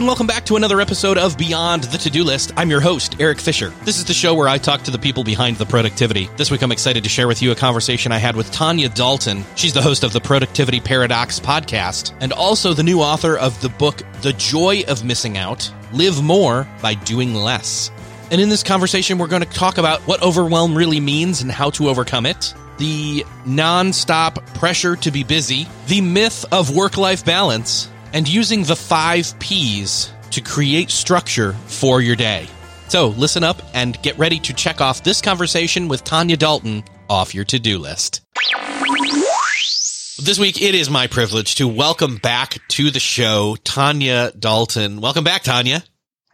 And welcome back to another episode of Beyond the To Do List. I'm your host, Erik Fisher. This is the show where I talk to the people behind the productivity. This week I'm excited to share with you a conversation I had with Tonya Dalton. She's the host of the Productivity Paradox podcast and also the new author of the book The Joy of Missing Out Live More by Doing Less. And in this conversation, we're going to talk about what overwhelm really means and how to overcome it, the non-stop pressure to be busy, the myth of work-life balance, and using the five P's to create structure for your day. So listen up and get ready to check off this conversation with Tonya Dalton off your to-do list. This week, it is my privilege to welcome back to the show Tonya Dalton. Welcome back, Tonya.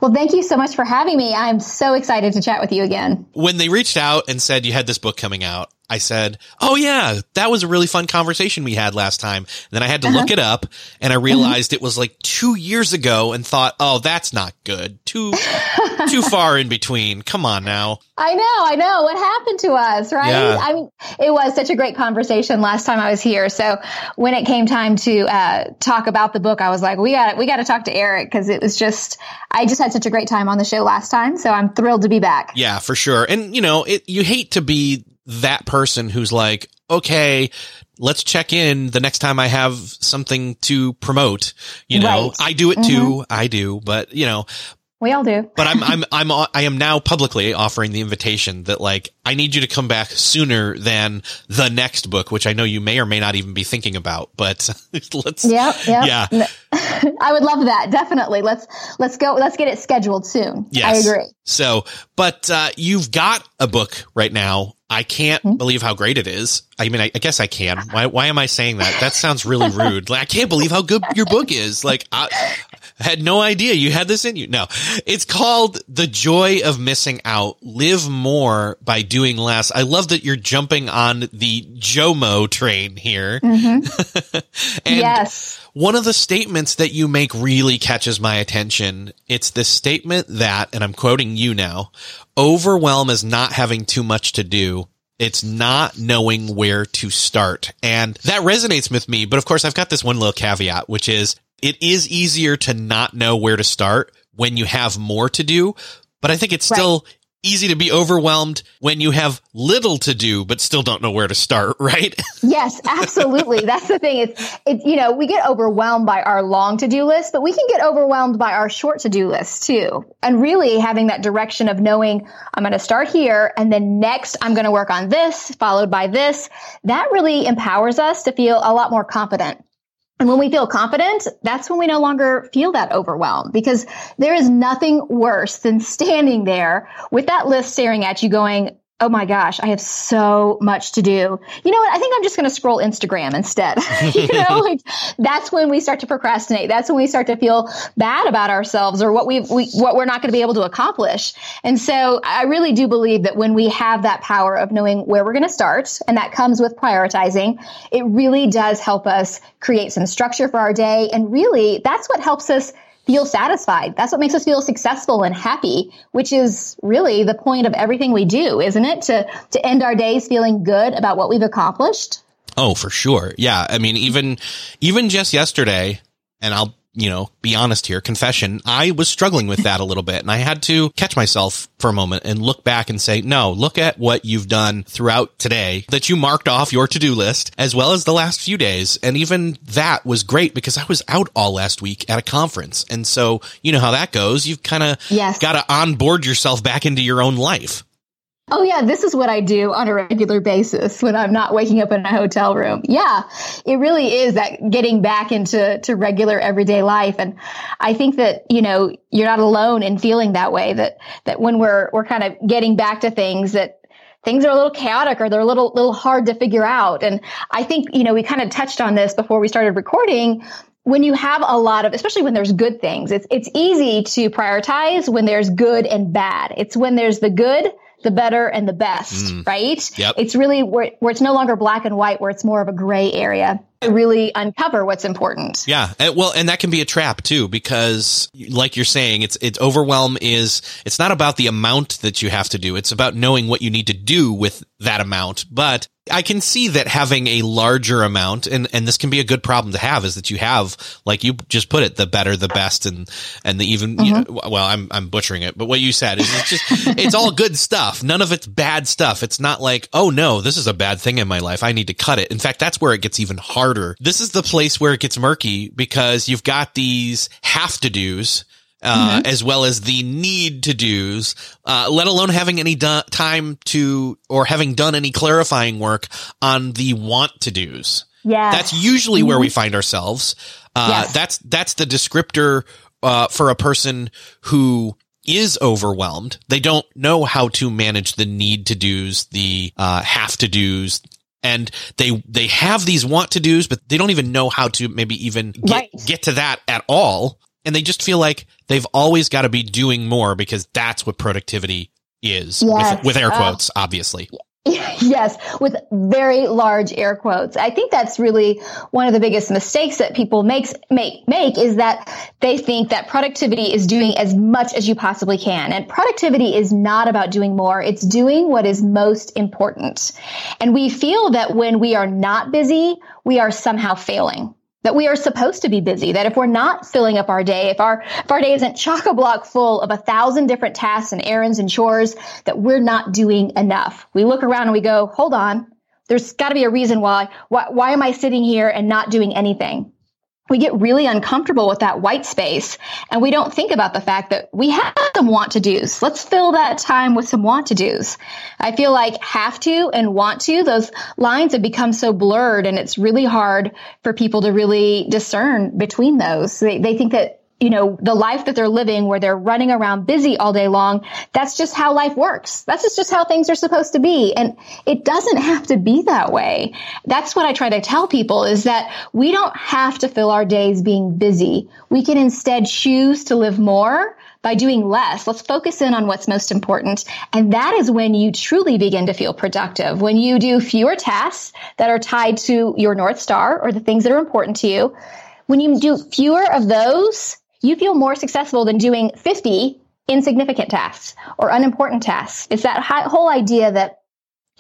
Well, thank you so much for having me. I'm so excited to chat with you again. When they reached out and said you had this book coming out, I said, "Oh yeah, that was a really fun conversation we had last time." And then I had to look it up, and I realized it was like two years ago, and thought, "Oh, that's not good. Too too far in between. Come on now." I know, I know. What happened to us, right? Yeah. I mean, it was such a great conversation last time I was here. So when it came time to uh, talk about the book, I was like, "We got we got to talk to Erik because it was just I just had such a great time on the show last time. So I'm thrilled to be back." Yeah, for sure. And you know, it you hate to be that person who's like, "Okay, let's check in the next time I have something to promote." You know, Right. I do it too. I do, but you know, We all do. but I'm I'm I'm I am now publicly offering the invitation that like I need you to come back sooner than the next book, which I know you may or may not even be thinking about. But let's Yep, yep. yeah I would love that. Definitely. Let's let's go. Let's get it scheduled soon. yes. I agree. So, but uh, you've got a book right now. I can't Hmm? believe how great it is. I mean, I, I guess I can. Why why am I saying that? That sounds really rude. Like I can't believe how good your book is. Like I, I had no idea you had this in you. No, it's called The Joy of Missing Out. Live more by doing less. I love that you're jumping on the Jomo train here. and yes. One of the statements that you make really catches my attention. It's this statement that, and I'm quoting you now, overwhelm is not having too much to do. It's not knowing where to start. And that resonates with me. But of course, I've got this one little caveat, which is it is easier to not know where to start when you have more to do. But I think it's still easy to be overwhelmed when you have little to do, but still don't know where to start, right? Yes, absolutely. That's the thing. It's, it's, you know, we get overwhelmed by our long to do list, but we can get overwhelmed by our short to do list too. And really having that direction of knowing I'm going to start here and then next I'm going to work on this, followed by this. That really empowers us to feel a lot more confident. And when we feel confident, that's when we no longer feel that overwhelm because there is nothing worse than standing there with that list staring at you going, Oh my gosh, I have so much to do. You know what? I think I'm just going to scroll Instagram instead. you know, like that's when we start to procrastinate. That's when we start to feel bad about ourselves or what we, we what we're not going to be able to accomplish. And so I really do believe that when we have that power of knowing where we're going to start, and that comes with prioritizing, it really does help us create some structure for our day. And really, that's what helps us feel satisfied. That's what makes us feel successful and happy, which is really the point of everything we do, isn't it? To, to end our days feeling good about what we've accomplished. Oh, for sure. Yeah. I mean, even, even just yesterday, and I'll you know, be honest here, confession, I was struggling with that a little bit and I had to catch myself for a moment and look back and say, no, look at what you've done throughout today that you marked off your to-do list as well as the last few days. And even that was great because I was out all last week at a conference. And so, you know how that goes. You've kind of yes. got to onboard yourself back into your own life. Oh yeah, this is what I do on a regular basis when I'm not waking up in a hotel room. Yeah, it really is that getting back into to regular everyday life. And I think that, you know, you're not alone in feeling that way, that, that when we're, we're kind of getting back to things that things are a little chaotic or they're a little, little hard to figure out. And I think, you know, we kind of touched on this before we started recording when you have a lot of, especially when there's good things, it's, it's easy to prioritize when there's good and bad. It's when there's the good the better and the best, mm. right? Yep. It's really where, where it's no longer black and white, where it's more of a gray area really uncover what's important. Yeah. Well, and that can be a trap too, because like you're saying, it's, it's overwhelm is, it's not about the amount that you have to do. It's about knowing what you need to do with that amount. But I can see that having a larger amount, and, and this can be a good problem to have, is that you have, like you just put it, the better, the best, and and the even. Mm-hmm. You know, well, I'm I'm butchering it, but what you said is it's just it's all good stuff. None of it's bad stuff. It's not like oh no, this is a bad thing in my life. I need to cut it. In fact, that's where it gets even harder. This is the place where it gets murky because you've got these have to dos uh, mm-hmm. as well as the need to do's, uh, let alone having any do- time to or having done any clarifying work on the want to do's. Yeah, that's usually mm-hmm. where we find ourselves. Uh, yes. That's that's the descriptor uh, for a person who is overwhelmed. They don't know how to manage the need to do's, the uh, have to do's, and they they have these want to do's, but they don't even know how to maybe even get right. get to that at all and they just feel like they've always got to be doing more because that's what productivity is yes. with, with, air uh, quotes, uh, obviously. Yes, with very large air quotes. I think that's really one of the biggest mistakes that people makes, make make is that they think that productivity is doing as much as you possibly can. And productivity is not about doing more. It's doing what is most important. And we feel that when we are not busy, we are somehow failing that we are supposed to be busy, that if we're not filling up our day, if our, if our day isn't chock a block full of a thousand different tasks and errands and chores, that we're not doing enough. We look around and we go, hold on, there's got to be a reason why, why, why am I sitting here and not doing anything? We get really uncomfortable with that white space and we don't think about the fact that we have some want to do's. Let's fill that time with some want to do's. I feel like have to and want to, those lines have become so blurred and it's really hard for people to really discern between those. They, they think that you know, the life that they're living where they're running around busy all day long. That's just how life works. That's just, how things are supposed to be. And it doesn't have to be that way. That's what I try to tell people is that we don't have to fill our days being busy. We can instead choose to live more by doing less. Let's focus in on what's most important. And that is when you truly begin to feel productive. When you do fewer tasks that are tied to your North Star or the things that are important to you. When you do fewer of those, you feel more successful than doing 50 insignificant tasks or unimportant tasks. It's that whole idea that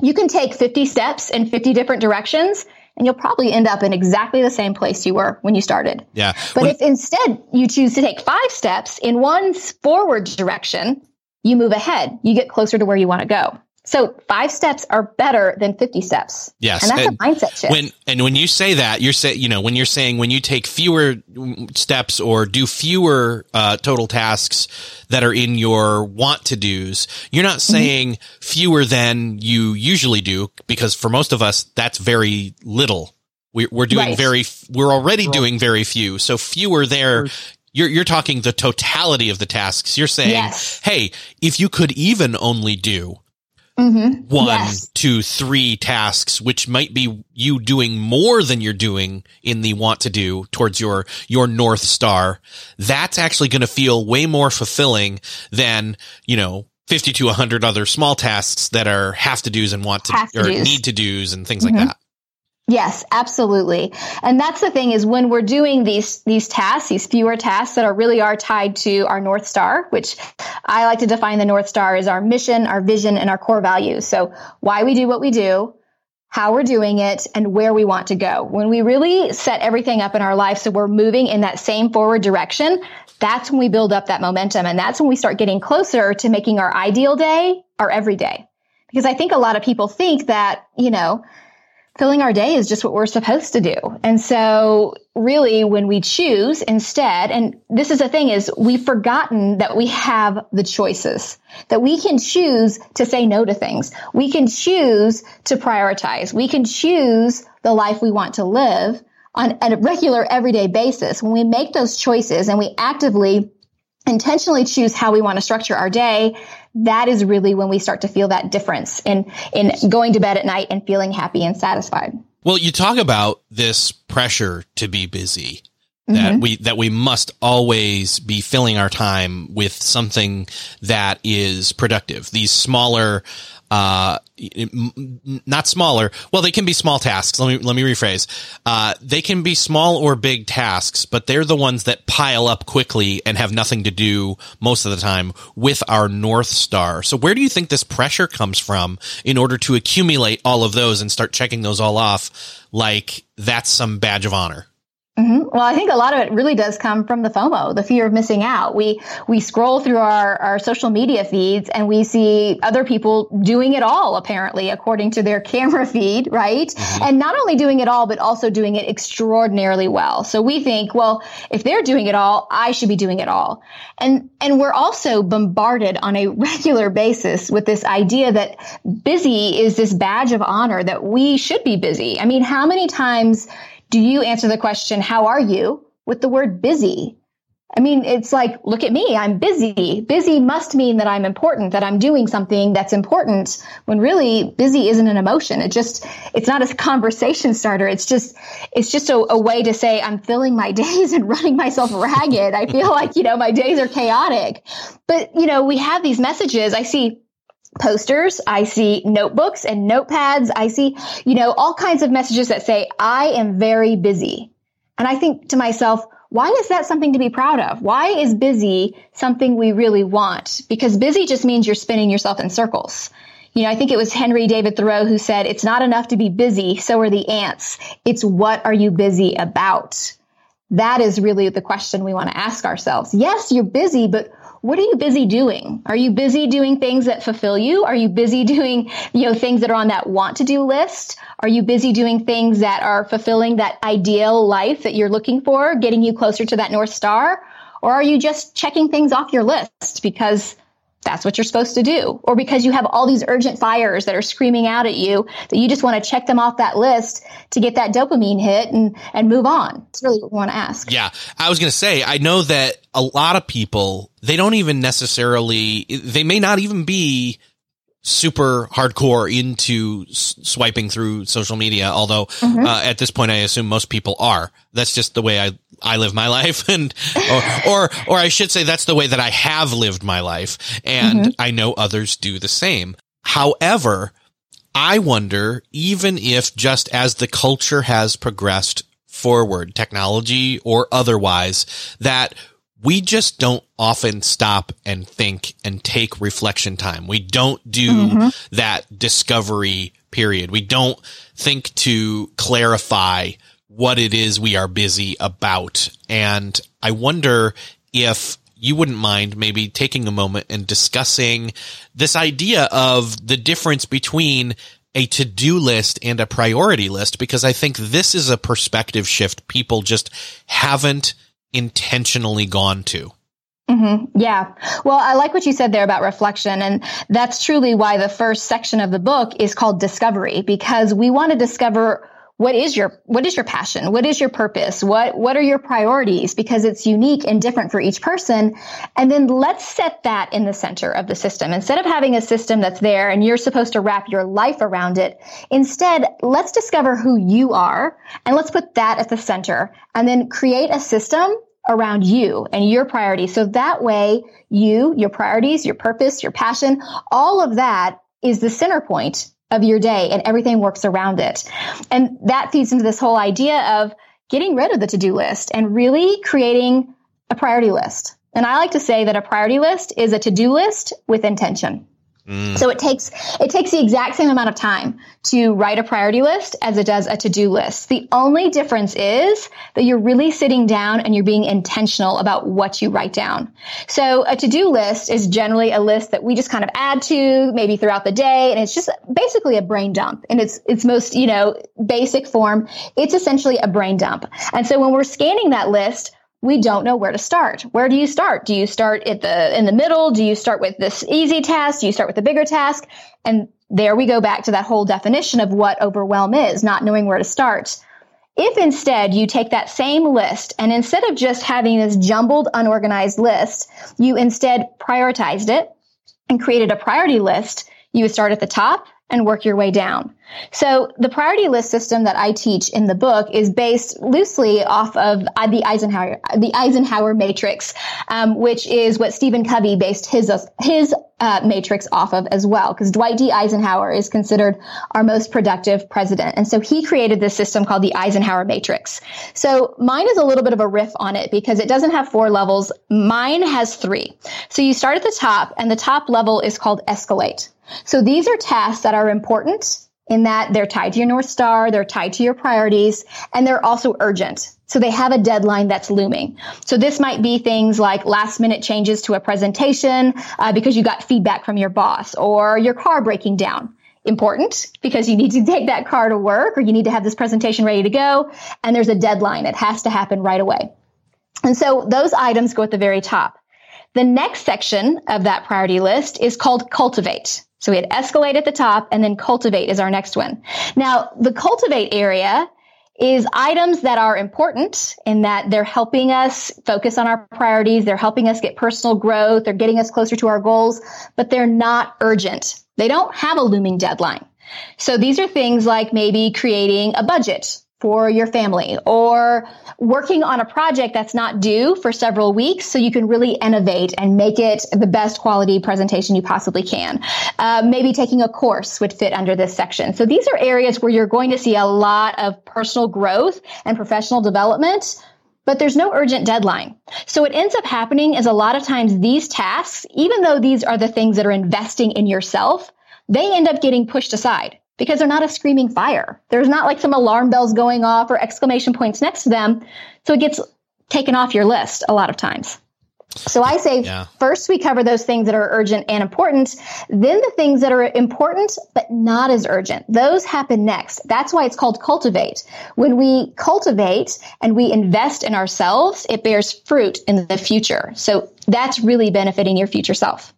you can take 50 steps in 50 different directions and you'll probably end up in exactly the same place you were when you started. Yeah. But when- if instead you choose to take five steps in one forward direction, you move ahead. You get closer to where you want to go. So five steps are better than 50 steps. Yes. And that's and a mindset shift. When, and when you say that, you're saying, you know, when you're saying when you take fewer steps or do fewer, uh, total tasks that are in your want to do's, you're not mm-hmm. saying mm-hmm. fewer than you usually do because for most of us, that's very little. We, we're doing right. very, we're already doing very few. So fewer there you're you're talking the totality of the tasks. You're saying, yes. hey, if you could even only do Mm-hmm. One, yes. two, three tasks, which might be you doing more than you're doing in the want to do towards your, your North Star. That's actually going to feel way more fulfilling than, you know, 50 to 100 other small tasks that are have to do's and want to, to or need to do's and things mm-hmm. like that. Yes, absolutely. And that's the thing is when we're doing these, these tasks, these fewer tasks that are really are tied to our North Star, which I like to define the North Star as our mission, our vision, and our core values. So why we do what we do, how we're doing it, and where we want to go. When we really set everything up in our life so we're moving in that same forward direction, that's when we build up that momentum. And that's when we start getting closer to making our ideal day our everyday. Because I think a lot of people think that, you know, filling our day is just what we're supposed to do. And so really when we choose instead, and this is the thing is we've forgotten that we have the choices, that we can choose to say no to things. We can choose to prioritize. We can choose the life we want to live on a regular everyday basis. When we make those choices and we actively intentionally choose how we want to structure our day, that is really when we start to feel that difference in in going to bed at night and feeling happy and satisfied. Well, you talk about this pressure to be busy that mm-hmm. we that we must always be filling our time with something that is productive. These smaller uh, not smaller. Well, they can be small tasks. Let me, let me rephrase. Uh, they can be small or big tasks, but they're the ones that pile up quickly and have nothing to do most of the time with our North Star. So where do you think this pressure comes from in order to accumulate all of those and start checking those all off like that's some badge of honor? Mm-hmm. Well, I think a lot of it really does come from the FOMO, the fear of missing out. We we scroll through our, our social media feeds and we see other people doing it all, apparently, according to their camera feed, right? Mm-hmm. And not only doing it all, but also doing it extraordinarily well. So we think, well, if they're doing it all, I should be doing it all. And and we're also bombarded on a regular basis with this idea that busy is this badge of honor that we should be busy. I mean, how many times do you answer the question, how are you with the word busy? I mean, it's like, look at me. I'm busy. Busy must mean that I'm important, that I'm doing something that's important when really busy isn't an emotion. It just, it's not a conversation starter. It's just, it's just a, a way to say I'm filling my days and running myself ragged. I feel like, you know, my days are chaotic. But, you know, we have these messages. I see posters. I see notebooks and notepads. I see, you know, all kinds of messages that say, I am very busy. And I think to myself, why is that something to be proud of? Why is busy something we really want? Because busy just means you're spinning yourself in circles. You know, I think it was Henry David Thoreau who said, it's not enough to be busy. So are the ants. It's what are you busy about? That is really the question we want to ask ourselves. Yes, you're busy, but what are you busy doing? Are you busy doing things that fulfill you? Are you busy doing, you know, things that are on that want to do list? Are you busy doing things that are fulfilling that ideal life that you're looking for, getting you closer to that North Star? Or are you just checking things off your list because that's what you're supposed to do. Or because you have all these urgent fires that are screaming out at you that you just want to check them off that list to get that dopamine hit and, and move on. It's really what we want to ask. Yeah. I was going to say, I know that a lot of people, they don't even necessarily, they may not even be super hardcore into s- swiping through social media. Although mm-hmm. uh, at this point, I assume most people are. That's just the way I I live my life, and or or, or I should say that's the way that I have lived my life, and mm-hmm. I know others do the same. However, I wonder even if just as the culture has progressed forward, technology or otherwise, that we just don't often stop and think and take reflection time. We don't do mm-hmm. that discovery period. We don't think to clarify what it is we are busy about. And I wonder if you wouldn't mind maybe taking a moment and discussing this idea of the difference between a to-do list and a priority list, because I think this is a perspective shift people just haven't intentionally gone to. Mm-hmm. Yeah. Well, I like what you said there about reflection. And that's truly why the first section of the book is called discovery, because we want to discover what is your what is your passion? What is your purpose? What what are your priorities? Because it's unique and different for each person. And then let's set that in the center of the system. Instead of having a system that's there and you're supposed to wrap your life around it instead let's discover who you are and let's put that at the center and then create a system around you and your priorities. So that way you your priorities your purpose your passion all of that is the center point of your day and everything works around it. And that feeds into this whole idea of getting rid of the to-do list and really creating a priority list. And I like to say that a priority list is a to-do list with intention. Mm. So it takes it takes the exact same amount of time to write a priority list as it does a to-do list. The only difference is that you're really sitting down and you're being intentional about what you write down. So a to-do list is generally a list that we just kind of add to maybe throughout the day and it's just basically a brain dump in its its most, you know, basic form. It's essentially a brain dump. And so when we're scanning that list, we don't know where to start. Where do you start? Do you start at the in the middle? Do you start with this easy task? Do you start with the bigger task? And there we go back to that whole definition of what overwhelm is, not knowing where to start. If instead you take that same list and instead of just having this jumbled, unorganized list, you instead prioritized it and created a priority list, you would start at the top and work your way down. So the priority list system that I teach in the book is based loosely off of the Eisenhower, the Eisenhower matrix, um, which is what Stephen Covey based his, his uh, matrix off of as well, because Dwight D. Eisenhower is considered our most productive president. And so he created this system called the Eisenhower matrix. So mine is a little bit of a riff on it because it doesn't have four levels. Mine has three. So you start at the top and the top level is called escalate. So these are tasks that are important in that they're tied to your North Star, they're tied to your priorities, and they're also urgent. So they have a deadline that's looming. So this might be things like last minute changes to a presentation uh, because you got feedback from your boss or your car breaking down. Important because you need to take that car to work or you need to have this presentation ready to go. And there's a deadline. It has to happen right away. And so those items go at the very top. The next section of that priority list is called cultivate. So we had escalate at the top and then cultivate is our next one. Now, the cultivate area is items that are important in that they're helping us focus on our priorities. They're helping us get personal growth. They're getting us closer to our goals, but they're not urgent. They don't have a looming deadline. So these are things like maybe creating a budget for your family or working on a project that's not due for several weeks so you can really innovate and make it the best quality presentation you possibly can. Uh, maybe taking a course would fit under this section. So these are areas where you're going to see a lot of personal growth and professional development but there's no urgent deadline. So what ends up happening is a lot of times these tasks, even though these are the things that are investing in yourself, they end up getting pushed aside because they're not a screaming fire. There's not like some alarm bells going off or exclamation points next to them. So it gets taken off your list a lot of times. So I say yeah. first we cover those things that are urgent and important, then the things that are important but not as urgent. Those happen next. That's why it's called cultivate. When we cultivate and we invest in ourselves, it bears fruit in the future. So that's really benefiting your future self.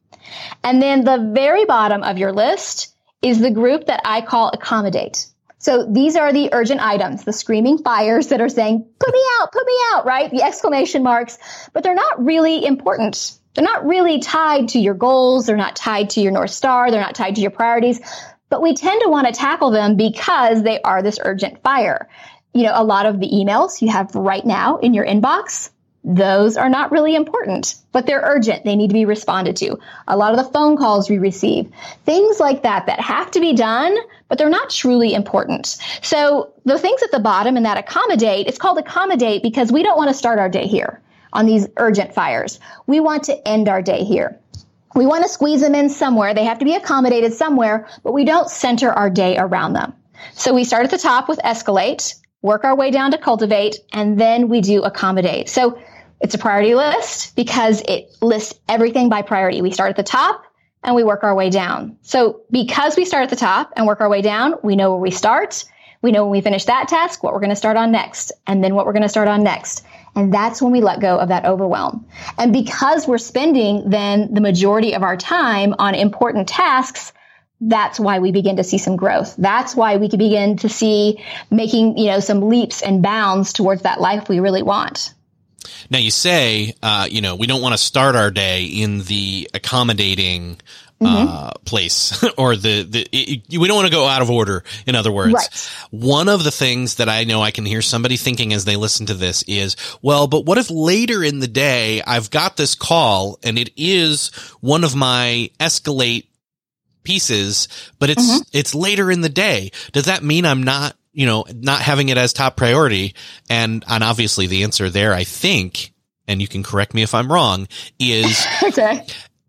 And then the very bottom of your list is the group that I call accommodate. So these are the urgent items, the screaming fires that are saying, put me out, put me out, right? The exclamation marks, but they're not really important. They're not really tied to your goals. They're not tied to your North Star. They're not tied to your priorities, but we tend to want to tackle them because they are this urgent fire. You know, a lot of the emails you have right now in your inbox, those are not really important, but they're urgent. They need to be responded to. A lot of the phone calls we receive, things like that, that have to be done, but they're not truly important. So the things at the bottom in that accommodate, it's called accommodate because we don't want to start our day here on these urgent fires. We want to end our day here. We want to squeeze them in somewhere. They have to be accommodated somewhere, but we don't center our day around them. So we start at the top with escalate work our way down to cultivate, and then we do accommodate. So it's a priority list because it lists everything by priority. We start at the top and we work our way down. So because we start at the top and work our way down, we know where we start. We know when we finish that task, what we're going to start on next, and then what we're going to start on next. And that's when we let go of that overwhelm. And because we're spending then the majority of our time on important tasks, that's why we begin to see some growth. That's why we can begin to see making, you know, some leaps and bounds towards that life we really want. Now you say, uh, you know, we don't want to start our day in the accommodating mm-hmm. uh, place or the, the it, we don't want to go out of order. In other words, right. one of the things that I know I can hear somebody thinking as they listen to this is, well, but what if later in the day I've got this call and it is one of my escalate pieces, but it's mm-hmm. it's later in the day. Does that mean I'm not, you know, not having it as top priority? And and obviously the answer there, I think, and you can correct me if I'm wrong, is okay.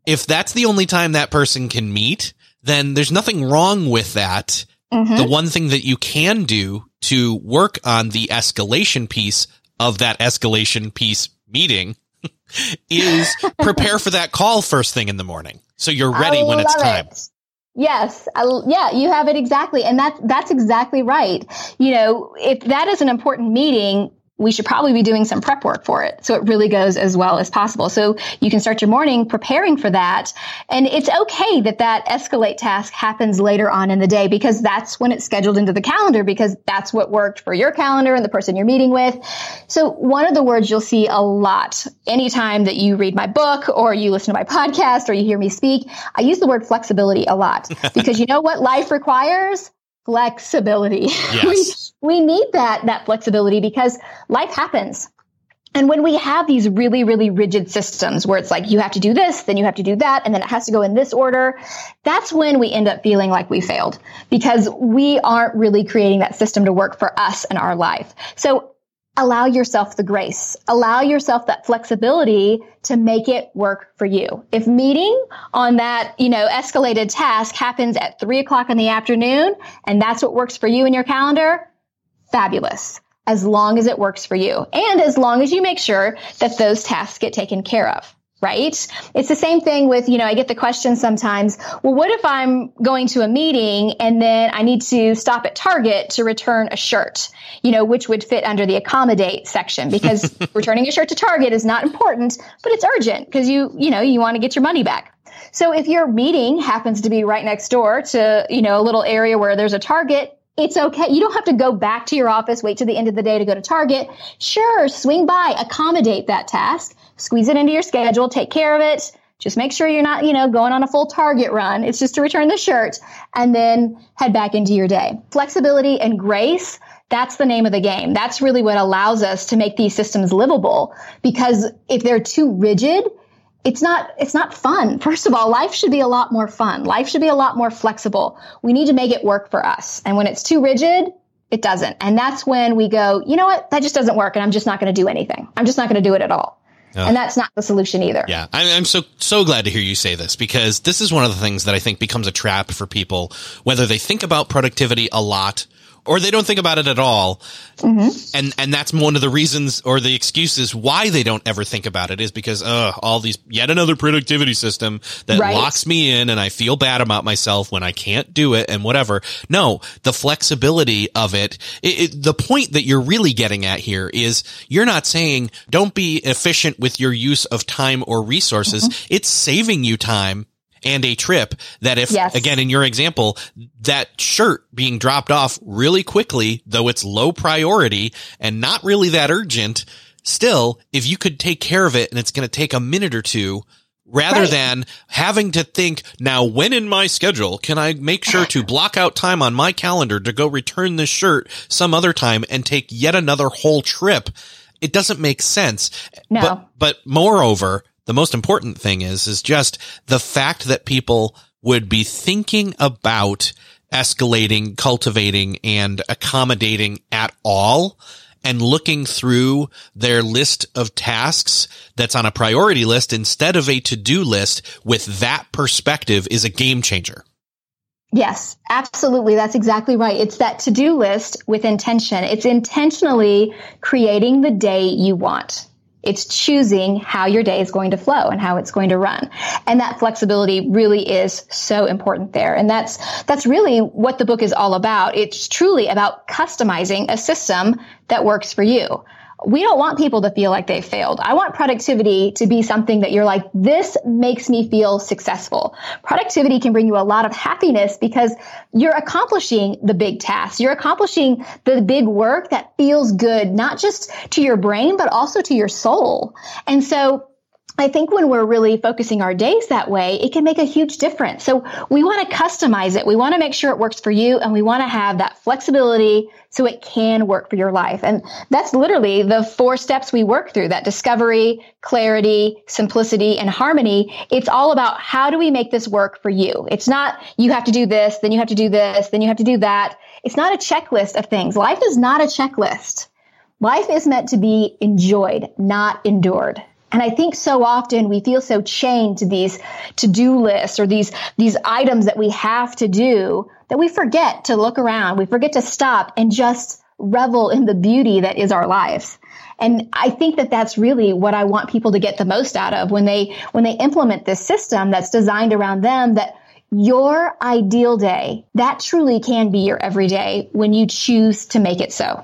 If that's the only time that person can meet, then there's nothing wrong with that. Mm-hmm. The one thing that you can do to work on the escalation piece of that escalation piece meeting is prepare for that call first thing in the morning. So you're ready when it's time. It. Yes. I, yeah, you have it exactly. And that's, that's exactly right. You know, if that is an important meeting, we should probably be doing some prep work for it so it really goes as well as possible. So you can start your morning preparing for that. And it's okay that that escalate task happens later on in the day because that's when it's scheduled into the calendar because that's what worked for your calendar and the person you're meeting with. So one of the words you'll see a lot anytime that you read my book or you listen to my podcast or you hear me speak, I use the word flexibility a lot because you know what life requires? Flexibility. Yes. we, we need that, that flexibility because life happens. And when we have these really, really rigid systems where it's like you have to do this, then you have to do that, and then it has to go in this order, that's when we end up feeling like we failed because we aren't really creating that system to work for us and our life. So allow yourself the grace, allow yourself that flexibility to make it work for you. If meeting on that, you know, escalated task happens at three o'clock in the afternoon and that's what works for you in your calendar, fabulous. As long as it works for you and as long as you make sure that those tasks get taken care of right? It's the same thing with, you know, I get the question sometimes, well, what if I'm going to a meeting and then I need to stop at Target to return a shirt, you know, which would fit under the accommodate section because returning a shirt to Target is not important, but it's urgent because you, you know, you want to get your money back. So if your meeting happens to be right next door to, you know, a little area where there's a Target, it's okay. You don't have to go back to your office, wait to the end of the day to go to Target. Sure, swing by, accommodate that task squeeze it into your schedule, take care of it. Just make sure you're not, you know, going on a full target run. It's just to return the shirt and then head back into your day. Flexibility and grace. That's the name of the game. That's really what allows us to make these systems livable because if they're too rigid, it's not it's not fun. First of all, life should be a lot more fun. Life should be a lot more flexible. We need to make it work for us. And when it's too rigid, it doesn't. And that's when we go, you know what? That just doesn't work and I'm just not going to do anything. I'm just not going to do it at all. Oh. And that's not the solution either. Yeah. I'm so, so glad to hear you say this because this is one of the things that I think becomes a trap for people, whether they think about productivity a lot or they don't think about it at all. Mm-hmm. And and that's one of the reasons or the excuses why they don't ever think about it is because uh all these yet another productivity system that right. locks me in and I feel bad about myself when I can't do it and whatever. No, the flexibility of it, it, it the point that you're really getting at here is you're not saying don't be efficient with your use of time or resources. Mm-hmm. It's saving you time and a trip that if yes. again in your example that shirt being dropped off really quickly though it's low priority and not really that urgent still if you could take care of it and it's going to take a minute or two rather right. than having to think now when in my schedule can I make sure to block out time on my calendar to go return this shirt some other time and take yet another whole trip it doesn't make sense no. but but moreover the most important thing is, is just the fact that people would be thinking about escalating, cultivating and accommodating at all and looking through their list of tasks that's on a priority list instead of a to-do list with that perspective is a game changer. Yes, absolutely. That's exactly right. It's that to-do list with intention. It's intentionally creating the day you want. It's choosing how your day is going to flow and how it's going to run. And that flexibility really is so important there. And that's, that's really what the book is all about. It's truly about customizing a system that works for you we don't want people to feel like they failed. I want productivity to be something that you're like, this makes me feel successful. Productivity can bring you a lot of happiness because you're accomplishing the big tasks. You're accomplishing the big work that feels good, not just to your brain, but also to your soul. And so I think when we're really focusing our days that way, it can make a huge difference. So we want to customize it. We want to make sure it works for you and we want to have that flexibility so it can work for your life. And that's literally the four steps we work through that discovery, clarity, simplicity, and harmony. It's all about how do we make this work for you? It's not you have to do this, then you have to do this, then you have to do that. It's not a checklist of things. Life is not a checklist. Life is meant to be enjoyed, not endured. And I think so often we feel so chained to these to-do lists or these, these items that we have to do that we forget to look around. We forget to stop and just revel in the beauty that is our lives. And I think that that's really what I want people to get the most out of when they, when they implement this system that's designed around them that your ideal day, that truly can be your everyday when you choose to make it so.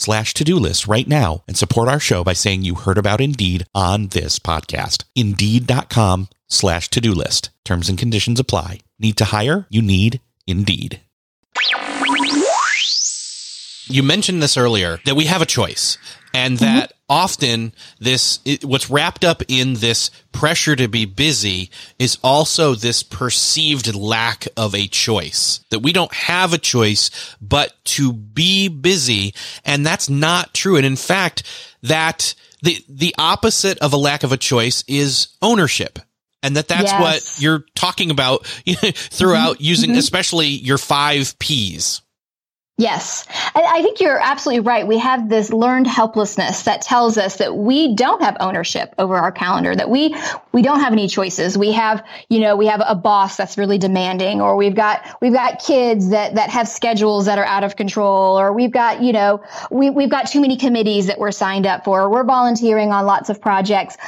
slash to-do list right now and support our show by saying you heard about Indeed on this podcast. Indeed.com slash to-do list. Terms and conditions apply. Need to hire? You need Indeed. You mentioned this earlier that we have a choice and that. Often this it, what's wrapped up in this pressure to be busy is also this perceived lack of a choice that we don't have a choice but to be busy and that's not true and in fact that the the opposite of a lack of a choice is ownership and that that's yes. what you're talking about throughout mm-hmm. using mm-hmm. especially your 5 Ps Yes. I think you're absolutely right. We have this learned helplessness that tells us that we don't have ownership over our calendar, that we, we don't have any choices. We have, you know, we have a boss that's really demanding, or we've got, we've got kids that, that have schedules that are out of control, or we've got, you know, we, we've got too many committees that we're signed up for. We're volunteering on lots of projects.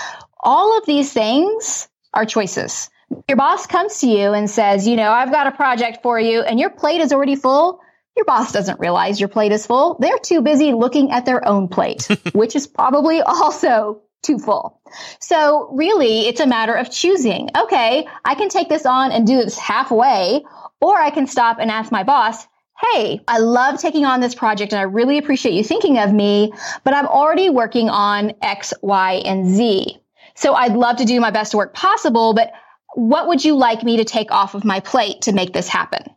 All of these things are choices. Your boss comes to you and says, you know, I've got a project for you and your plate is already full your boss doesn't realize your plate is full. They're too busy looking at their own plate, which is probably also too full. So really, it's a matter of choosing. Okay, I can take this on and do this halfway, or I can stop and ask my boss, Hey, I love taking on this project and I really appreciate you thinking of me, but I'm already working on X, Y, and Z. So I'd love to do my best work possible, but what would you like me to take off of my plate to make this happen?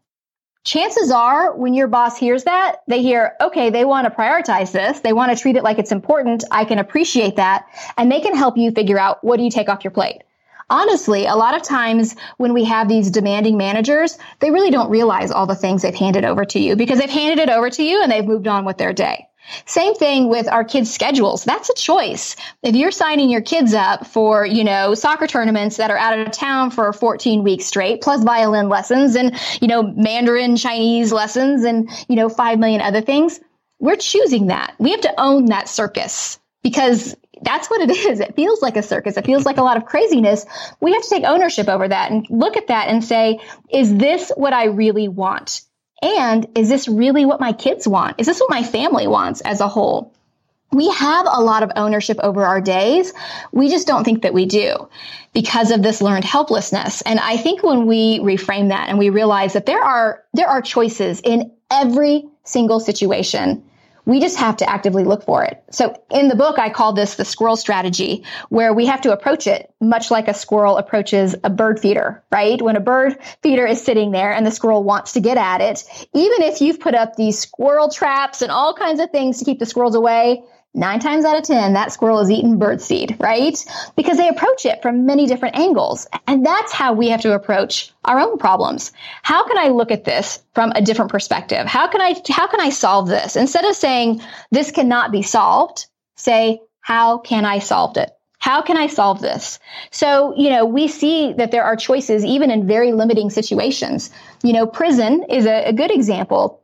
Chances are when your boss hears that, they hear, okay, they want to prioritize this. They want to treat it like it's important. I can appreciate that. And they can help you figure out what do you take off your plate. Honestly, a lot of times when we have these demanding managers, they really don't realize all the things they've handed over to you because they've handed it over to you and they've moved on with their day. Same thing with our kids' schedules. That's a choice. If you're signing your kids up for, you know, soccer tournaments that are out of town for 14 weeks straight, plus violin lessons and, you know, Mandarin Chinese lessons and, you know, 5 million other things, we're choosing that. We have to own that circus because that's what it is. It feels like a circus. It feels like a lot of craziness. We have to take ownership over that and look at that and say, is this what I really want? And is this really what my kids want? Is this what my family wants as a whole? We have a lot of ownership over our days. We just don't think that we do because of this learned helplessness. And I think when we reframe that and we realize that there are, there are choices in every single situation we just have to actively look for it. So in the book, I call this the squirrel strategy, where we have to approach it much like a squirrel approaches a bird feeder, right? When a bird feeder is sitting there and the squirrel wants to get at it, even if you've put up these squirrel traps and all kinds of things to keep the squirrels away, nine times out of 10, that squirrel is eating birdseed, right? Because they approach it from many different angles. And that's how we have to approach our own problems. How can I look at this from a different perspective? How can I, how can I solve this? Instead of saying this cannot be solved, say, how can I solve it? How can I solve this? So, you know, we see that there are choices even in very limiting situations. You know, prison is a, a good example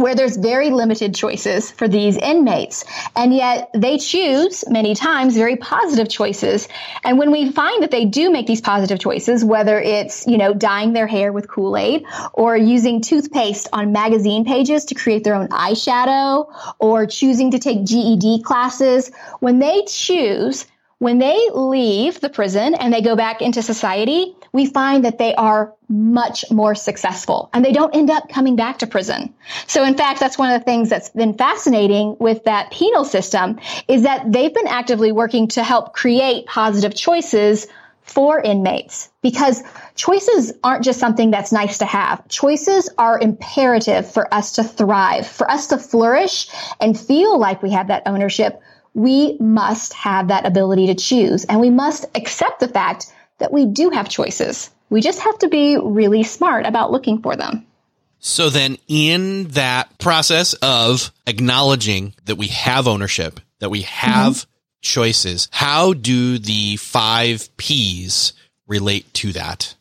where there's very limited choices for these inmates. And yet they choose many times very positive choices. And when we find that they do make these positive choices, whether it's, you know, dyeing their hair with Kool-Aid or using toothpaste on magazine pages to create their own eyeshadow or choosing to take GED classes, when they choose when they leave the prison and they go back into society, we find that they are much more successful and they don't end up coming back to prison. So in fact, that's one of the things that's been fascinating with that penal system is that they've been actively working to help create positive choices for inmates because choices aren't just something that's nice to have. Choices are imperative for us to thrive, for us to flourish and feel like we have that ownership we must have that ability to choose and we must accept the fact that we do have choices. We just have to be really smart about looking for them. So then in that process of acknowledging that we have ownership, that we have mm-hmm. choices, how do the five P's relate to that?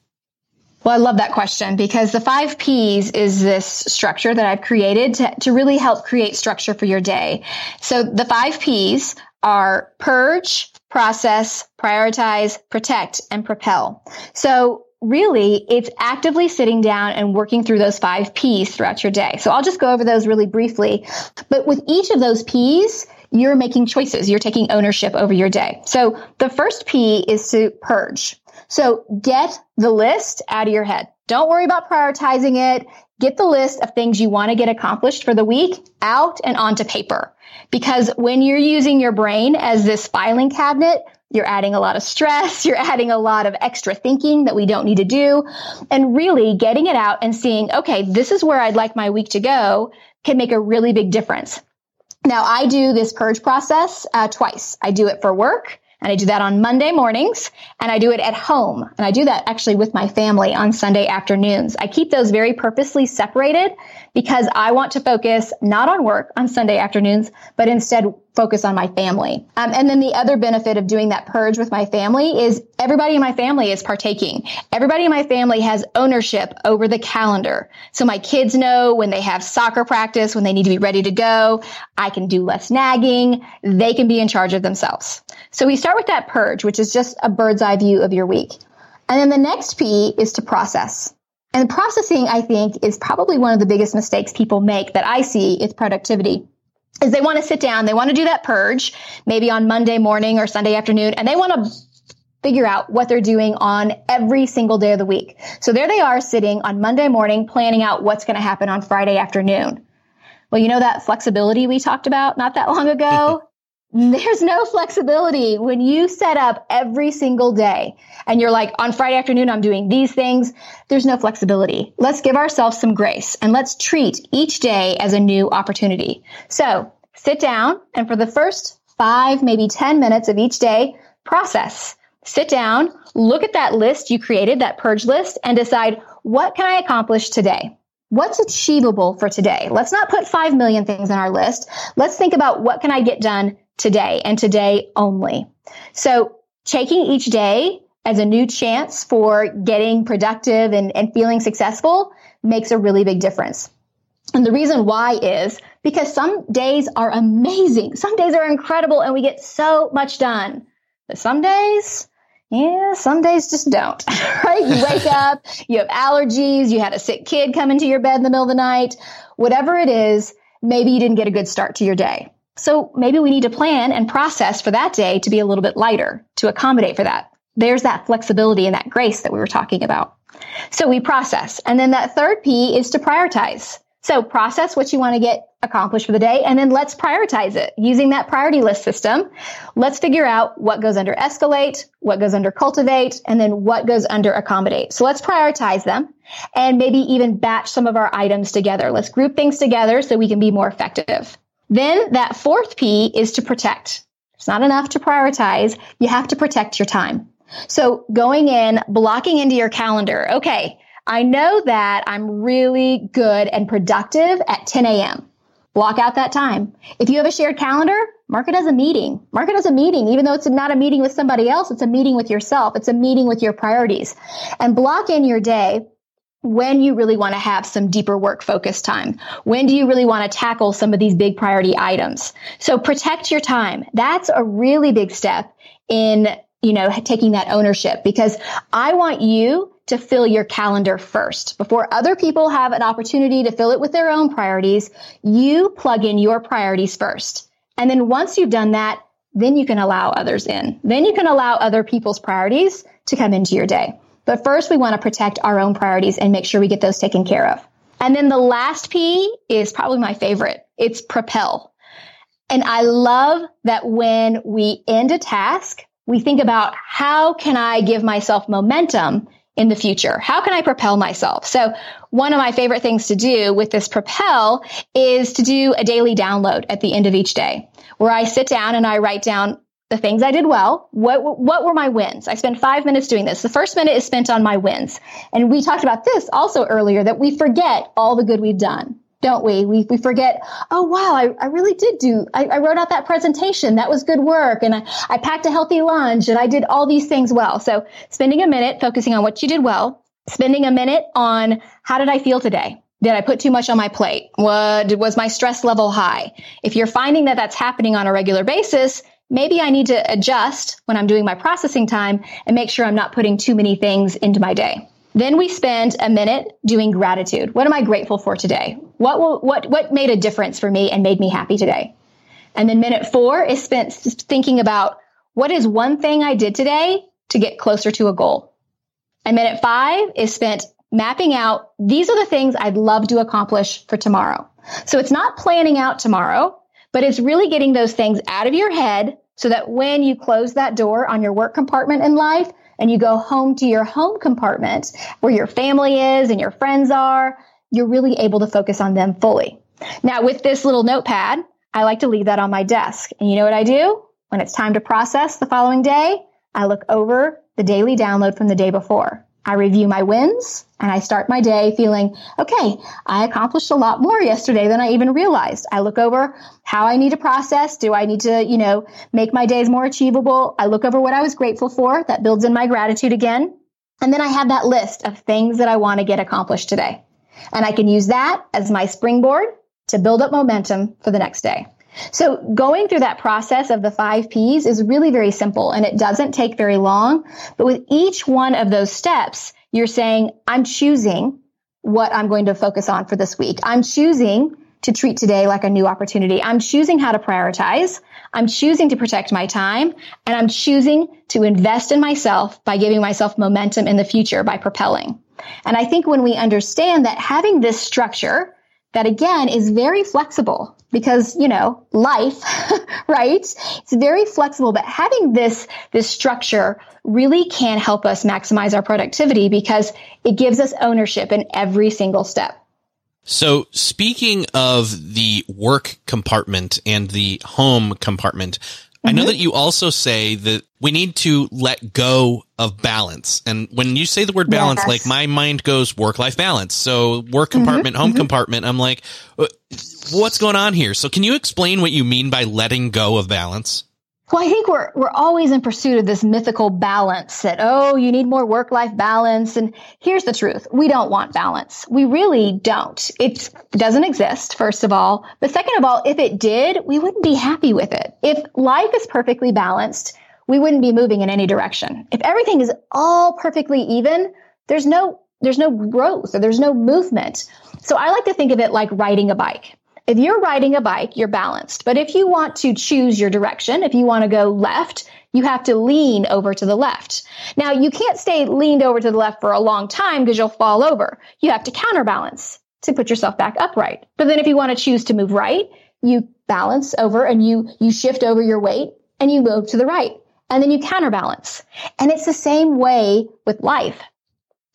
Well, I love that question because the five P's is this structure that I've created to, to really help create structure for your day. So the five P's are purge, process, prioritize, protect, and propel. So really it's actively sitting down and working through those five P's throughout your day. So I'll just go over those really briefly. But with each of those P's, you're making choices. You're taking ownership over your day. So the first P is to purge. So get the list out of your head. Don't worry about prioritizing it. Get the list of things you want to get accomplished for the week out and onto paper. Because when you're using your brain as this filing cabinet, you're adding a lot of stress. You're adding a lot of extra thinking that we don't need to do. And really getting it out and seeing, okay, this is where I'd like my week to go can make a really big difference. Now I do this purge process uh, twice. I do it for work and I do that on Monday mornings and I do it at home. And I do that actually with my family on Sunday afternoons. I keep those very purposely separated because I want to focus not on work on Sunday afternoons, but instead focus on my family. Um, and then the other benefit of doing that purge with my family is everybody in my family is partaking. Everybody in my family has ownership over the calendar. So my kids know when they have soccer practice, when they need to be ready to go. I can do less nagging. They can be in charge of themselves. So we start with that purge, which is just a bird's eye view of your week. And then the next P is to process. And processing, I think, is probably one of the biggest mistakes people make that I see is productivity is they want to sit down, they want to do that purge, maybe on Monday morning or Sunday afternoon, and they want to figure out what they're doing on every single day of the week. So there they are sitting on Monday morning, planning out what's going to happen on Friday afternoon. Well, you know that flexibility we talked about not that long ago? There's no flexibility when you set up every single day and you're like, on Friday afternoon, I'm doing these things. There's no flexibility. Let's give ourselves some grace and let's treat each day as a new opportunity. So sit down and for the first five, maybe 10 minutes of each day, process. Sit down, look at that list you created, that purge list, and decide what can I accomplish today? What's achievable for today? Let's not put 5 million things on our list. Let's think about what can I get done today and today only. So taking each day as a new chance for getting productive and, and feeling successful makes a really big difference. And the reason why is because some days are amazing. Some days are incredible and we get so much done. But some days, yeah, some days just don't, right? You wake up, you have allergies, you had a sick kid come into your bed in the middle of the night, whatever it is, maybe you didn't get a good start to your day. So maybe we need to plan and process for that day to be a little bit lighter to accommodate for that. There's that flexibility and that grace that we were talking about. So we process. And then that third P is to prioritize. So process what you want to get accomplished for the day and then let's prioritize it using that priority list system. Let's figure out what goes under escalate, what goes under cultivate, and then what goes under accommodate. So let's prioritize them and maybe even batch some of our items together. Let's group things together so we can be more effective. Then that fourth P is to protect. It's not enough to prioritize. You have to protect your time. So going in, blocking into your calendar. Okay. I know that I'm really good and productive at 10 a.m. Block out that time. If you have a shared calendar, mark it as a meeting. Mark it as a meeting, even though it's not a meeting with somebody else. It's a meeting with yourself. It's a meeting with your priorities and block in your day when you really want to have some deeper work focused time. When do you really want to tackle some of these big priority items? So protect your time. That's a really big step in, you know, taking that ownership because I want you to fill your calendar first. Before other people have an opportunity to fill it with their own priorities, you plug in your priorities first. And then once you've done that, then you can allow others in. Then you can allow other people's priorities to come into your day. But first, we want to protect our own priorities and make sure we get those taken care of. And then the last P is probably my favorite. It's propel. And I love that when we end a task, we think about how can I give myself momentum in the future? How can I propel myself? So one of my favorite things to do with this propel is to do a daily download at the end of each day where I sit down and I write down the things I did well. What, what were my wins? I spent five minutes doing this. The first minute is spent on my wins. And we talked about this also earlier that we forget all the good we've done, don't we? We, we forget, oh, wow, I, I really did do, I, I wrote out that presentation. That was good work. And I, I packed a healthy lunch and I did all these things well. So spending a minute focusing on what you did well, spending a minute on how did I feel today? Did I put too much on my plate? What was my stress level high? If you're finding that that's happening on a regular basis, maybe I need to adjust when I'm doing my processing time and make sure I'm not putting too many things into my day. Then we spend a minute doing gratitude. What am I grateful for today? What will, what, what made a difference for me and made me happy today? And then minute four is spent thinking about what is one thing I did today to get closer to a goal. And minute five is spent mapping out these are the things I'd love to accomplish for tomorrow. So it's not planning out tomorrow. But it's really getting those things out of your head so that when you close that door on your work compartment in life and you go home to your home compartment where your family is and your friends are, you're really able to focus on them fully. Now, with this little notepad, I like to leave that on my desk. And you know what I do? When it's time to process the following day, I look over the daily download from the day before. I review my wins and I start my day feeling, okay, I accomplished a lot more yesterday than I even realized. I look over how I need to process. Do I need to, you know, make my days more achievable? I look over what I was grateful for. That builds in my gratitude again. And then I have that list of things that I want to get accomplished today. And I can use that as my springboard to build up momentum for the next day. So going through that process of the five P's is really very simple and it doesn't take very long. But with each one of those steps, you're saying, I'm choosing what I'm going to focus on for this week. I'm choosing to treat today like a new opportunity. I'm choosing how to prioritize. I'm choosing to protect my time and I'm choosing to invest in myself by giving myself momentum in the future by propelling. And I think when we understand that having this structure that again is very flexible because, you know, life, right? It's very flexible, but having this, this structure really can help us maximize our productivity because it gives us ownership in every single step. So, speaking of the work compartment and the home compartment, I know mm-hmm. that you also say that we need to let go of balance. And when you say the word balance, yes. like my mind goes work life balance. So work mm-hmm. compartment, mm-hmm. home mm-hmm. compartment. I'm like, uh, what's going on here? So can you explain what you mean by letting go of balance? Well, I think we're we're always in pursuit of this mythical balance that oh, you need more work-life balance and here's the truth. We don't want balance. We really don't. It doesn't exist first of all. But second of all, if it did, we wouldn't be happy with it. If life is perfectly balanced, we wouldn't be moving in any direction. If everything is all perfectly even, there's no there's no growth or there's no movement. So I like to think of it like riding a bike. If you're riding a bike, you're balanced. But if you want to choose your direction, if you want to go left, you have to lean over to the left. Now, you can't stay leaned over to the left for a long time because you'll fall over. You have to counterbalance to put yourself back upright. But then if you want to choose to move right, you balance over and you, you shift over your weight and you move to the right and then you counterbalance. And it's the same way with life.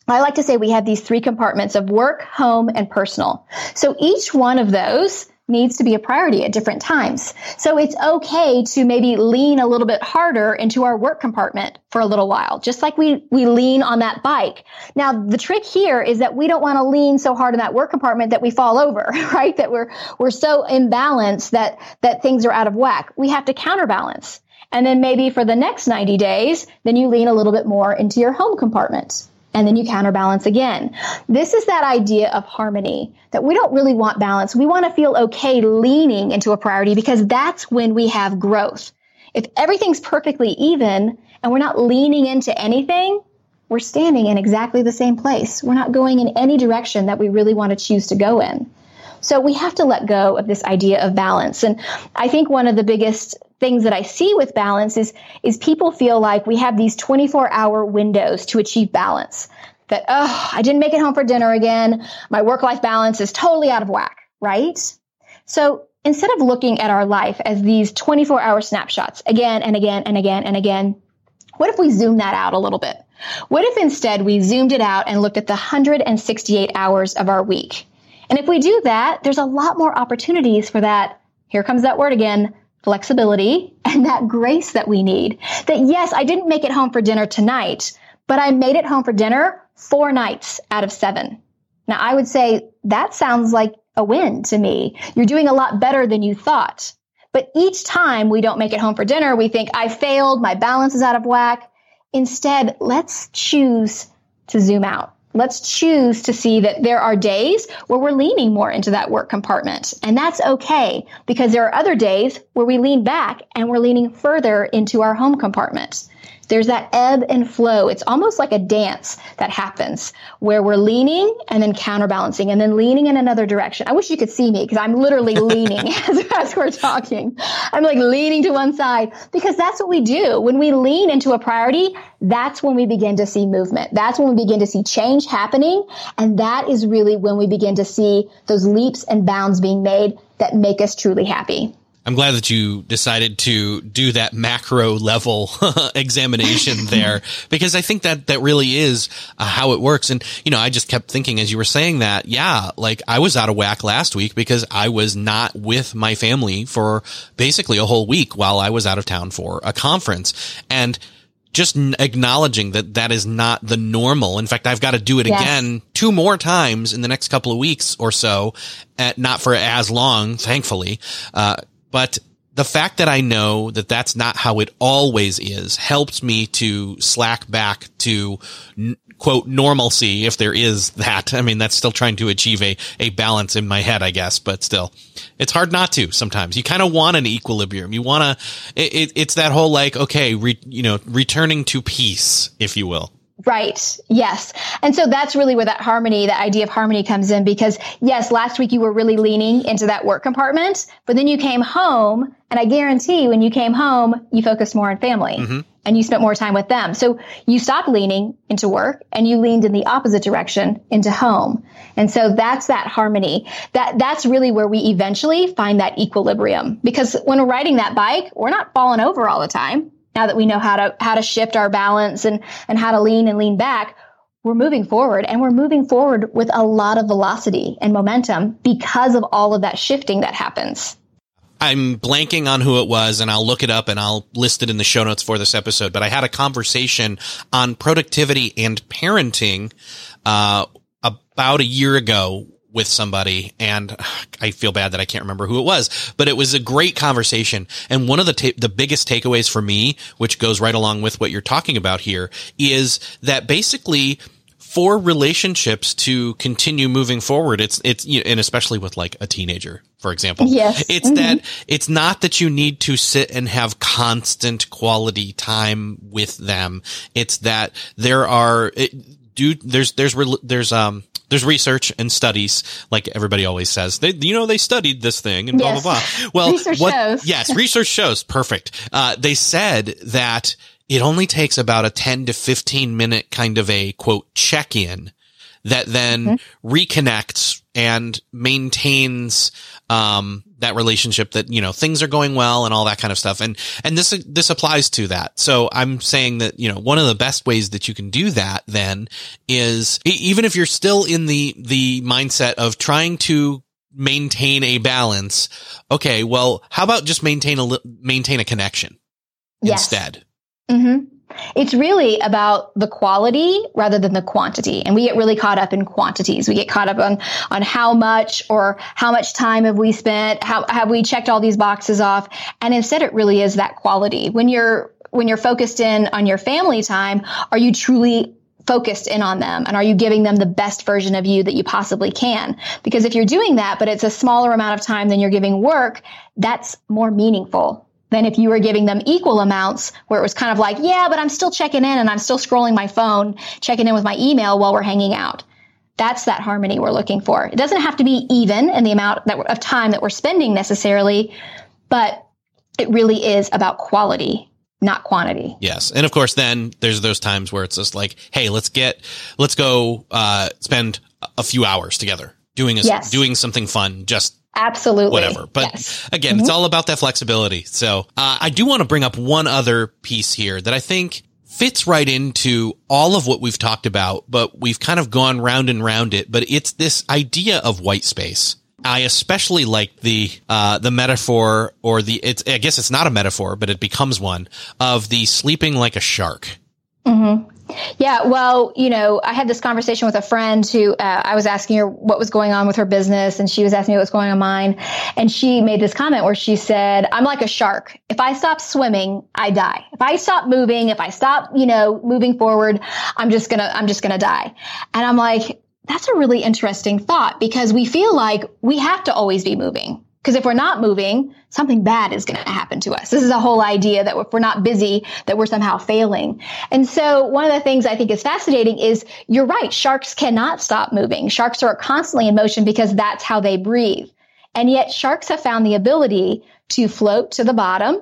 I like to say we have these three compartments of work, home, and personal. So each one of those needs to be a priority at different times. So it's okay to maybe lean a little bit harder into our work compartment for a little while, just like we, we lean on that bike. Now, the trick here is that we don't want to lean so hard in that work compartment that we fall over, right? That we're, we're so imbalanced that, that things are out of whack. We have to counterbalance. And then maybe for the next 90 days, then you lean a little bit more into your home compartment and then you counterbalance again. This is that idea of harmony that we don't really want balance. We want to feel okay leaning into a priority because that's when we have growth. If everything's perfectly even and we're not leaning into anything, we're standing in exactly the same place. We're not going in any direction that we really want to choose to go in. So we have to let go of this idea of balance. And I think one of the biggest things that I see with balance is, is people feel like we have these 24 hour windows to achieve balance. That, oh, I didn't make it home for dinner again. My work life balance is totally out of whack, right? So instead of looking at our life as these 24 hour snapshots again and again and again and again, what if we zoom that out a little bit? What if instead we zoomed it out and looked at the 168 hours of our week? And if we do that, there's a lot more opportunities for that. Here comes that word again flexibility and that grace that we need. That yes, I didn't make it home for dinner tonight, but I made it home for dinner four nights out of seven. Now I would say that sounds like a win to me. You're doing a lot better than you thought. But each time we don't make it home for dinner, we think I failed, my balance is out of whack. Instead, let's choose to zoom out let's choose to see that there are days where we're leaning more into that work compartment. And that's okay because there are other days where we lean back and we're leaning further into our home compartment. There's that ebb and flow. It's almost like a dance that happens where we're leaning and then counterbalancing and then leaning in another direction. I wish you could see me because I'm literally leaning as, as, we're talking. I'm like leaning to one side because that's what we do. When we lean into a priority, that's when we begin to see movement. That's when we begin to see change happening. And that is really when we begin to see those leaps and bounds being made that make us truly happy. I'm glad that you decided to do that macro level examination there because I think that that really is uh, how it works. And, you know, I just kept thinking as you were saying that, yeah, like I was out of whack last week because I was not with my family for basically a whole week while I was out of town for a conference. And just acknowledging that that is not the normal. In fact, I've got to do it yes. again two more times in the next couple of weeks or so, at, not for as long, thankfully. Uh, but the fact that I know that that's not how it always is helps me to slack back to quote normalcy if there is that. I mean, that's still trying to achieve a, a balance in my head, I guess, but still it's hard not to sometimes. You kind of want an equilibrium. You want to, it, it's that whole like, okay, re, you know, returning to peace, if you will. Right. Yes. And so that's really where that harmony, that idea of harmony comes in because yes, last week you were really leaning into that work compartment, but then you came home and I guarantee when you came home, you focused more on family mm-hmm. and you spent more time with them. So you stopped leaning into work and you leaned in the opposite direction into home. And so that's that harmony. That, that's really where we eventually find that equilibrium because when we're riding that bike, we're not falling over all the time now that we know how to how to shift our balance and and how to lean and lean back we're moving forward and we're moving forward with a lot of velocity and momentum because of all of that shifting that happens I'm blanking on who it was and I'll look it up and I'll list it in the show notes for this episode. But I had a conversation on productivity and parenting, uh, about a year ago with somebody and I feel bad that I can't remember who it was, but it was a great conversation. And one of the, ta- the biggest takeaways for me, which goes right along with what you're talking about here is that basically for relationships to continue moving forward, it's, it's, you know, and especially with like a teenager, for example. Yes. It's mm-hmm. that, it's not that you need to sit and have constant quality time with them. It's that there are, it, do, there's, there's, there's, um, there's research and studies, like everybody always says. They, you know, they studied this thing and yes. blah blah blah. Well, research what, shows. yes, research shows. Perfect. Uh, they said that it only takes about a 10 to 15 minute kind of a quote check in that then mm-hmm. reconnects and maintains um, that relationship that you know things are going well and all that kind of stuff and and this this applies to that so i'm saying that you know one of the best ways that you can do that then is even if you're still in the the mindset of trying to maintain a balance. Okay, well, how about just maintain a maintain a connection yes. instead? Mm-hmm. It's really about the quality rather than the quantity. And we get really caught up in quantities. We get caught up on, on how much or how much time have we spent? How have we checked all these boxes off? And instead it really is that quality. When you're, when you're focused in on your family time, are you truly focused in on them and are you giving them the best version of you that you possibly can because if you're doing that but it's a smaller amount of time than you're giving work that's more meaningful than if you were giving them equal amounts where it was kind of like, yeah, but I'm still checking in and I'm still scrolling my phone, checking in with my email while we're hanging out. That's that harmony we're looking for. It doesn't have to be even in the amount that, of time that we're spending necessarily, but it really is about quality not quantity. Yes. And of course, then there's those times where it's just like, Hey, let's get, let's go, uh, spend a few hours together doing a, yes. doing something fun just Absolutely. Whatever. But yes. again, mm-hmm. it's all about that flexibility. So uh, I do want to bring up one other piece here that I think fits right into all of what we've talked about, but we've kind of gone round and round it. But it's this idea of white space. I especially like the uh, the metaphor or the it's I guess it's not a metaphor, but it becomes one of the sleeping like a shark. Mm-hmm. Yeah, well, you know, I had this conversation with a friend who uh, I was asking her what was going on with her business, and she was asking me what was going on mine. And she made this comment where she said, "I'm like a shark. If I stop swimming, I die. If I stop moving, if I stop, you know, moving forward, I'm just gonna, I'm just gonna die." And I'm like, that's a really interesting thought because we feel like we have to always be moving. Because if we're not moving, something bad is going to happen to us. This is a whole idea that if we're not busy, that we're somehow failing. And so one of the things I think is fascinating is you're right. Sharks cannot stop moving. Sharks are constantly in motion because that's how they breathe. And yet sharks have found the ability to float to the bottom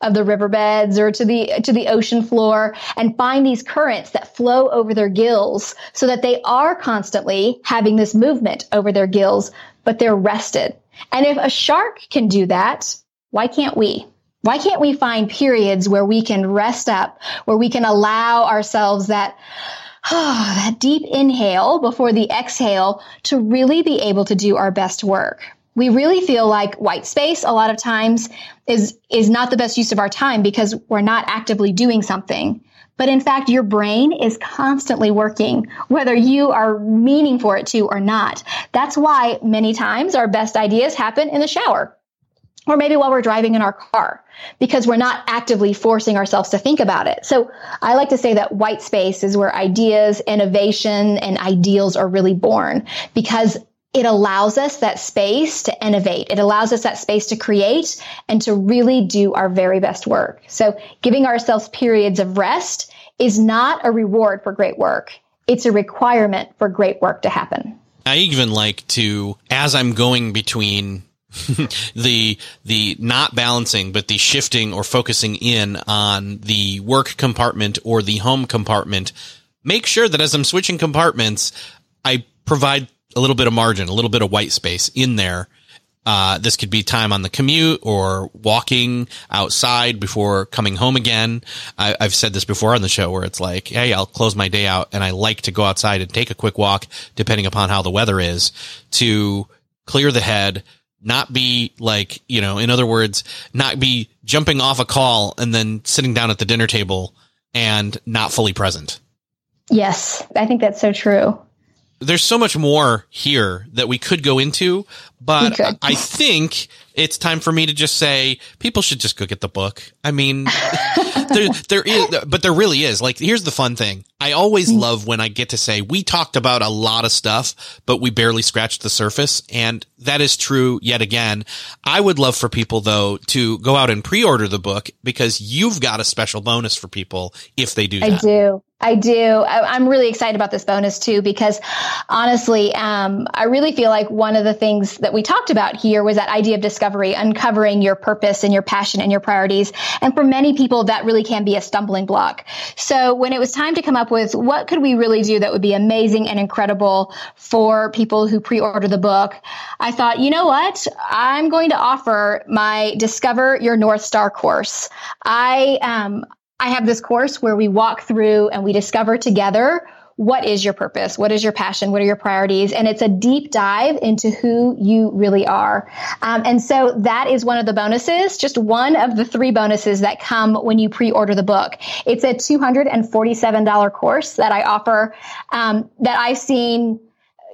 of the riverbeds or to the to the ocean floor and find these currents that flow over their gills so that they are constantly having this movement over their gills but they're rested and if a shark can do that, why can't we? Why can't we find periods where we can rest up, where we can allow ourselves that, oh, that deep inhale before the exhale to really be able to do our best work? We really feel like white space a lot of times is, is not the best use of our time because we're not actively doing something. But in fact, your brain is constantly working, whether you are meaning for it to or not. That's why many times our best ideas happen in the shower or maybe while we're driving in our car because we're not actively forcing ourselves to think about it. So I like to say that white space is where ideas, innovation, and ideals are really born because it allows us that space to innovate. It allows us that space to create and to really do our very best work. So giving ourselves periods of rest is not a reward for great work. It's a requirement for great work to happen. I even like to, as I'm going between the the not balancing but the shifting or focusing in on the work compartment or the home compartment make sure that as i'm switching compartments i provide a little bit of margin, a little bit of white space in there. Uh, this could be time on the commute or walking outside before coming home again. I, have said this before on the show where it's like, Hey, I'll close my day out and I like to go outside and take a quick walk depending upon how the weather is to clear the head, not be like, you know, in other words, not be jumping off a call and then sitting down at the dinner table and not fully present. Yes, I think that's so true there's so much more here that we could go into, but I think it's time for me to just say people should just go get the book. I mean, there, there is, but there really is. Like, here's the fun thing. I always mm. love when I get to say we talked about a lot of stuff, but we barely scratched the surface. And that is true yet again. I would love for people though to go out and pre-order the book because you've got a special bonus for people if they do that. I do. I do. I, am really excited about this bonus too because honestly, um, I really feel like one of the things that we talked about here was that idea of discovery, uncovering your purpose and your passion and your priorities. And for many people, that really can be a stumbling block. So when it was time to come up with what could we really do that would be amazing and incredible for people who pre-order the book, I thought, you know what? I'm going to offer my Discover Your North Star course. I um, I have this course where we walk through and we discover together what is your purpose? What is your passion? What are your priorities? And it's a deep dive into who you really are. Um, and so that is one of the bonuses, just one of the three bonuses that come when you pre-order the book. It's a $247 course that I offer um, that I've seen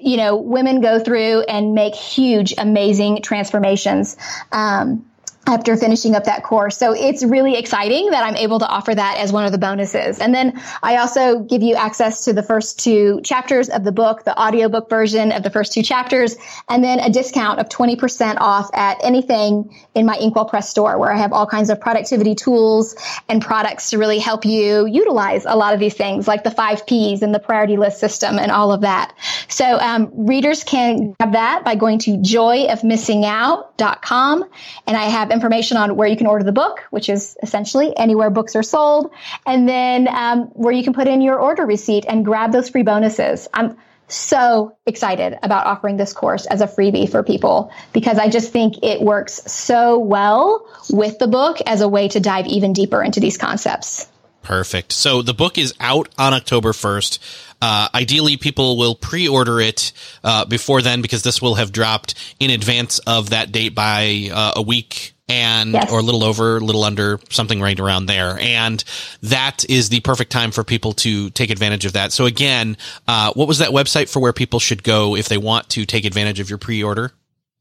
you know, women go through and make huge, amazing transformations. Um, after finishing up that course. So it's really exciting that I'm able to offer that as one of the bonuses. And then I also give you access to the first two chapters of the book, the audiobook version of the first two chapters, and then a discount of 20% off at anything in my Inkwell Press store where I have all kinds of productivity tools and products to really help you utilize a lot of these things like the five P's and the priority list system and all of that. So um, readers can have that by going to joyofmissingout.com and I have information on where you can order the book, which is essentially anywhere books are sold, and then um, where you can put in your order receipt and grab those free bonuses. I'm so excited about offering this course as a freebie for people because I just think it works so well with the book as a way to dive even deeper into these concepts. Perfect. So the book is out on October 1st. Uh, ideally, people will pre-order it uh, before then because this will have dropped in advance of that date by uh, a week and yes. or a little over, a little under, something right around there. And that is the perfect time for people to take advantage of that. So again, uh, what was that website for where people should go if they want to take advantage of your pre-order?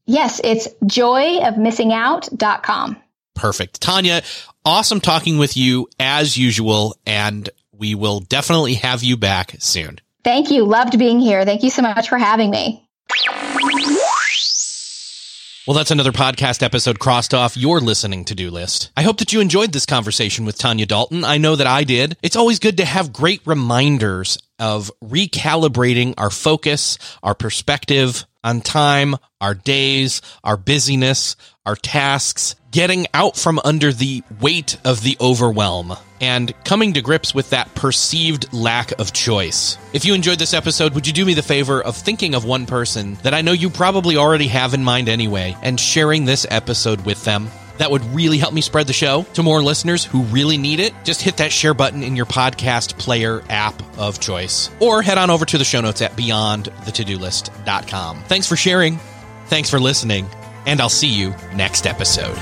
Yes, it's joyofmissingout.com. Perfect. Tonya, awesome talking with you as usual, and we will definitely have you back soon. Thank you. Loved being here. Thank you so much for having me. Well, that's another podcast episode crossed off your listening to do list. I hope that you enjoyed this conversation with Tonya Dalton. I know that I did. It's always good to have great reminders of recalibrating our focus, our perspective on time, our days, our busyness, our tasks, getting out from under the weight of the overwhelm, and coming to grips with that perceived lack of choice. If you enjoyed this episode, would you do me the favor of thinking of one person that I know you probably already have in mind anyway, and sharing this episode with them? That would really help me spread the show to more listeners who really need it. Just hit that share button in your podcast player app of choice. Or head on over to the show notes at beyondthetodolist.com. Thanks for sharing. Thanks for listening. And I'll see you next episode.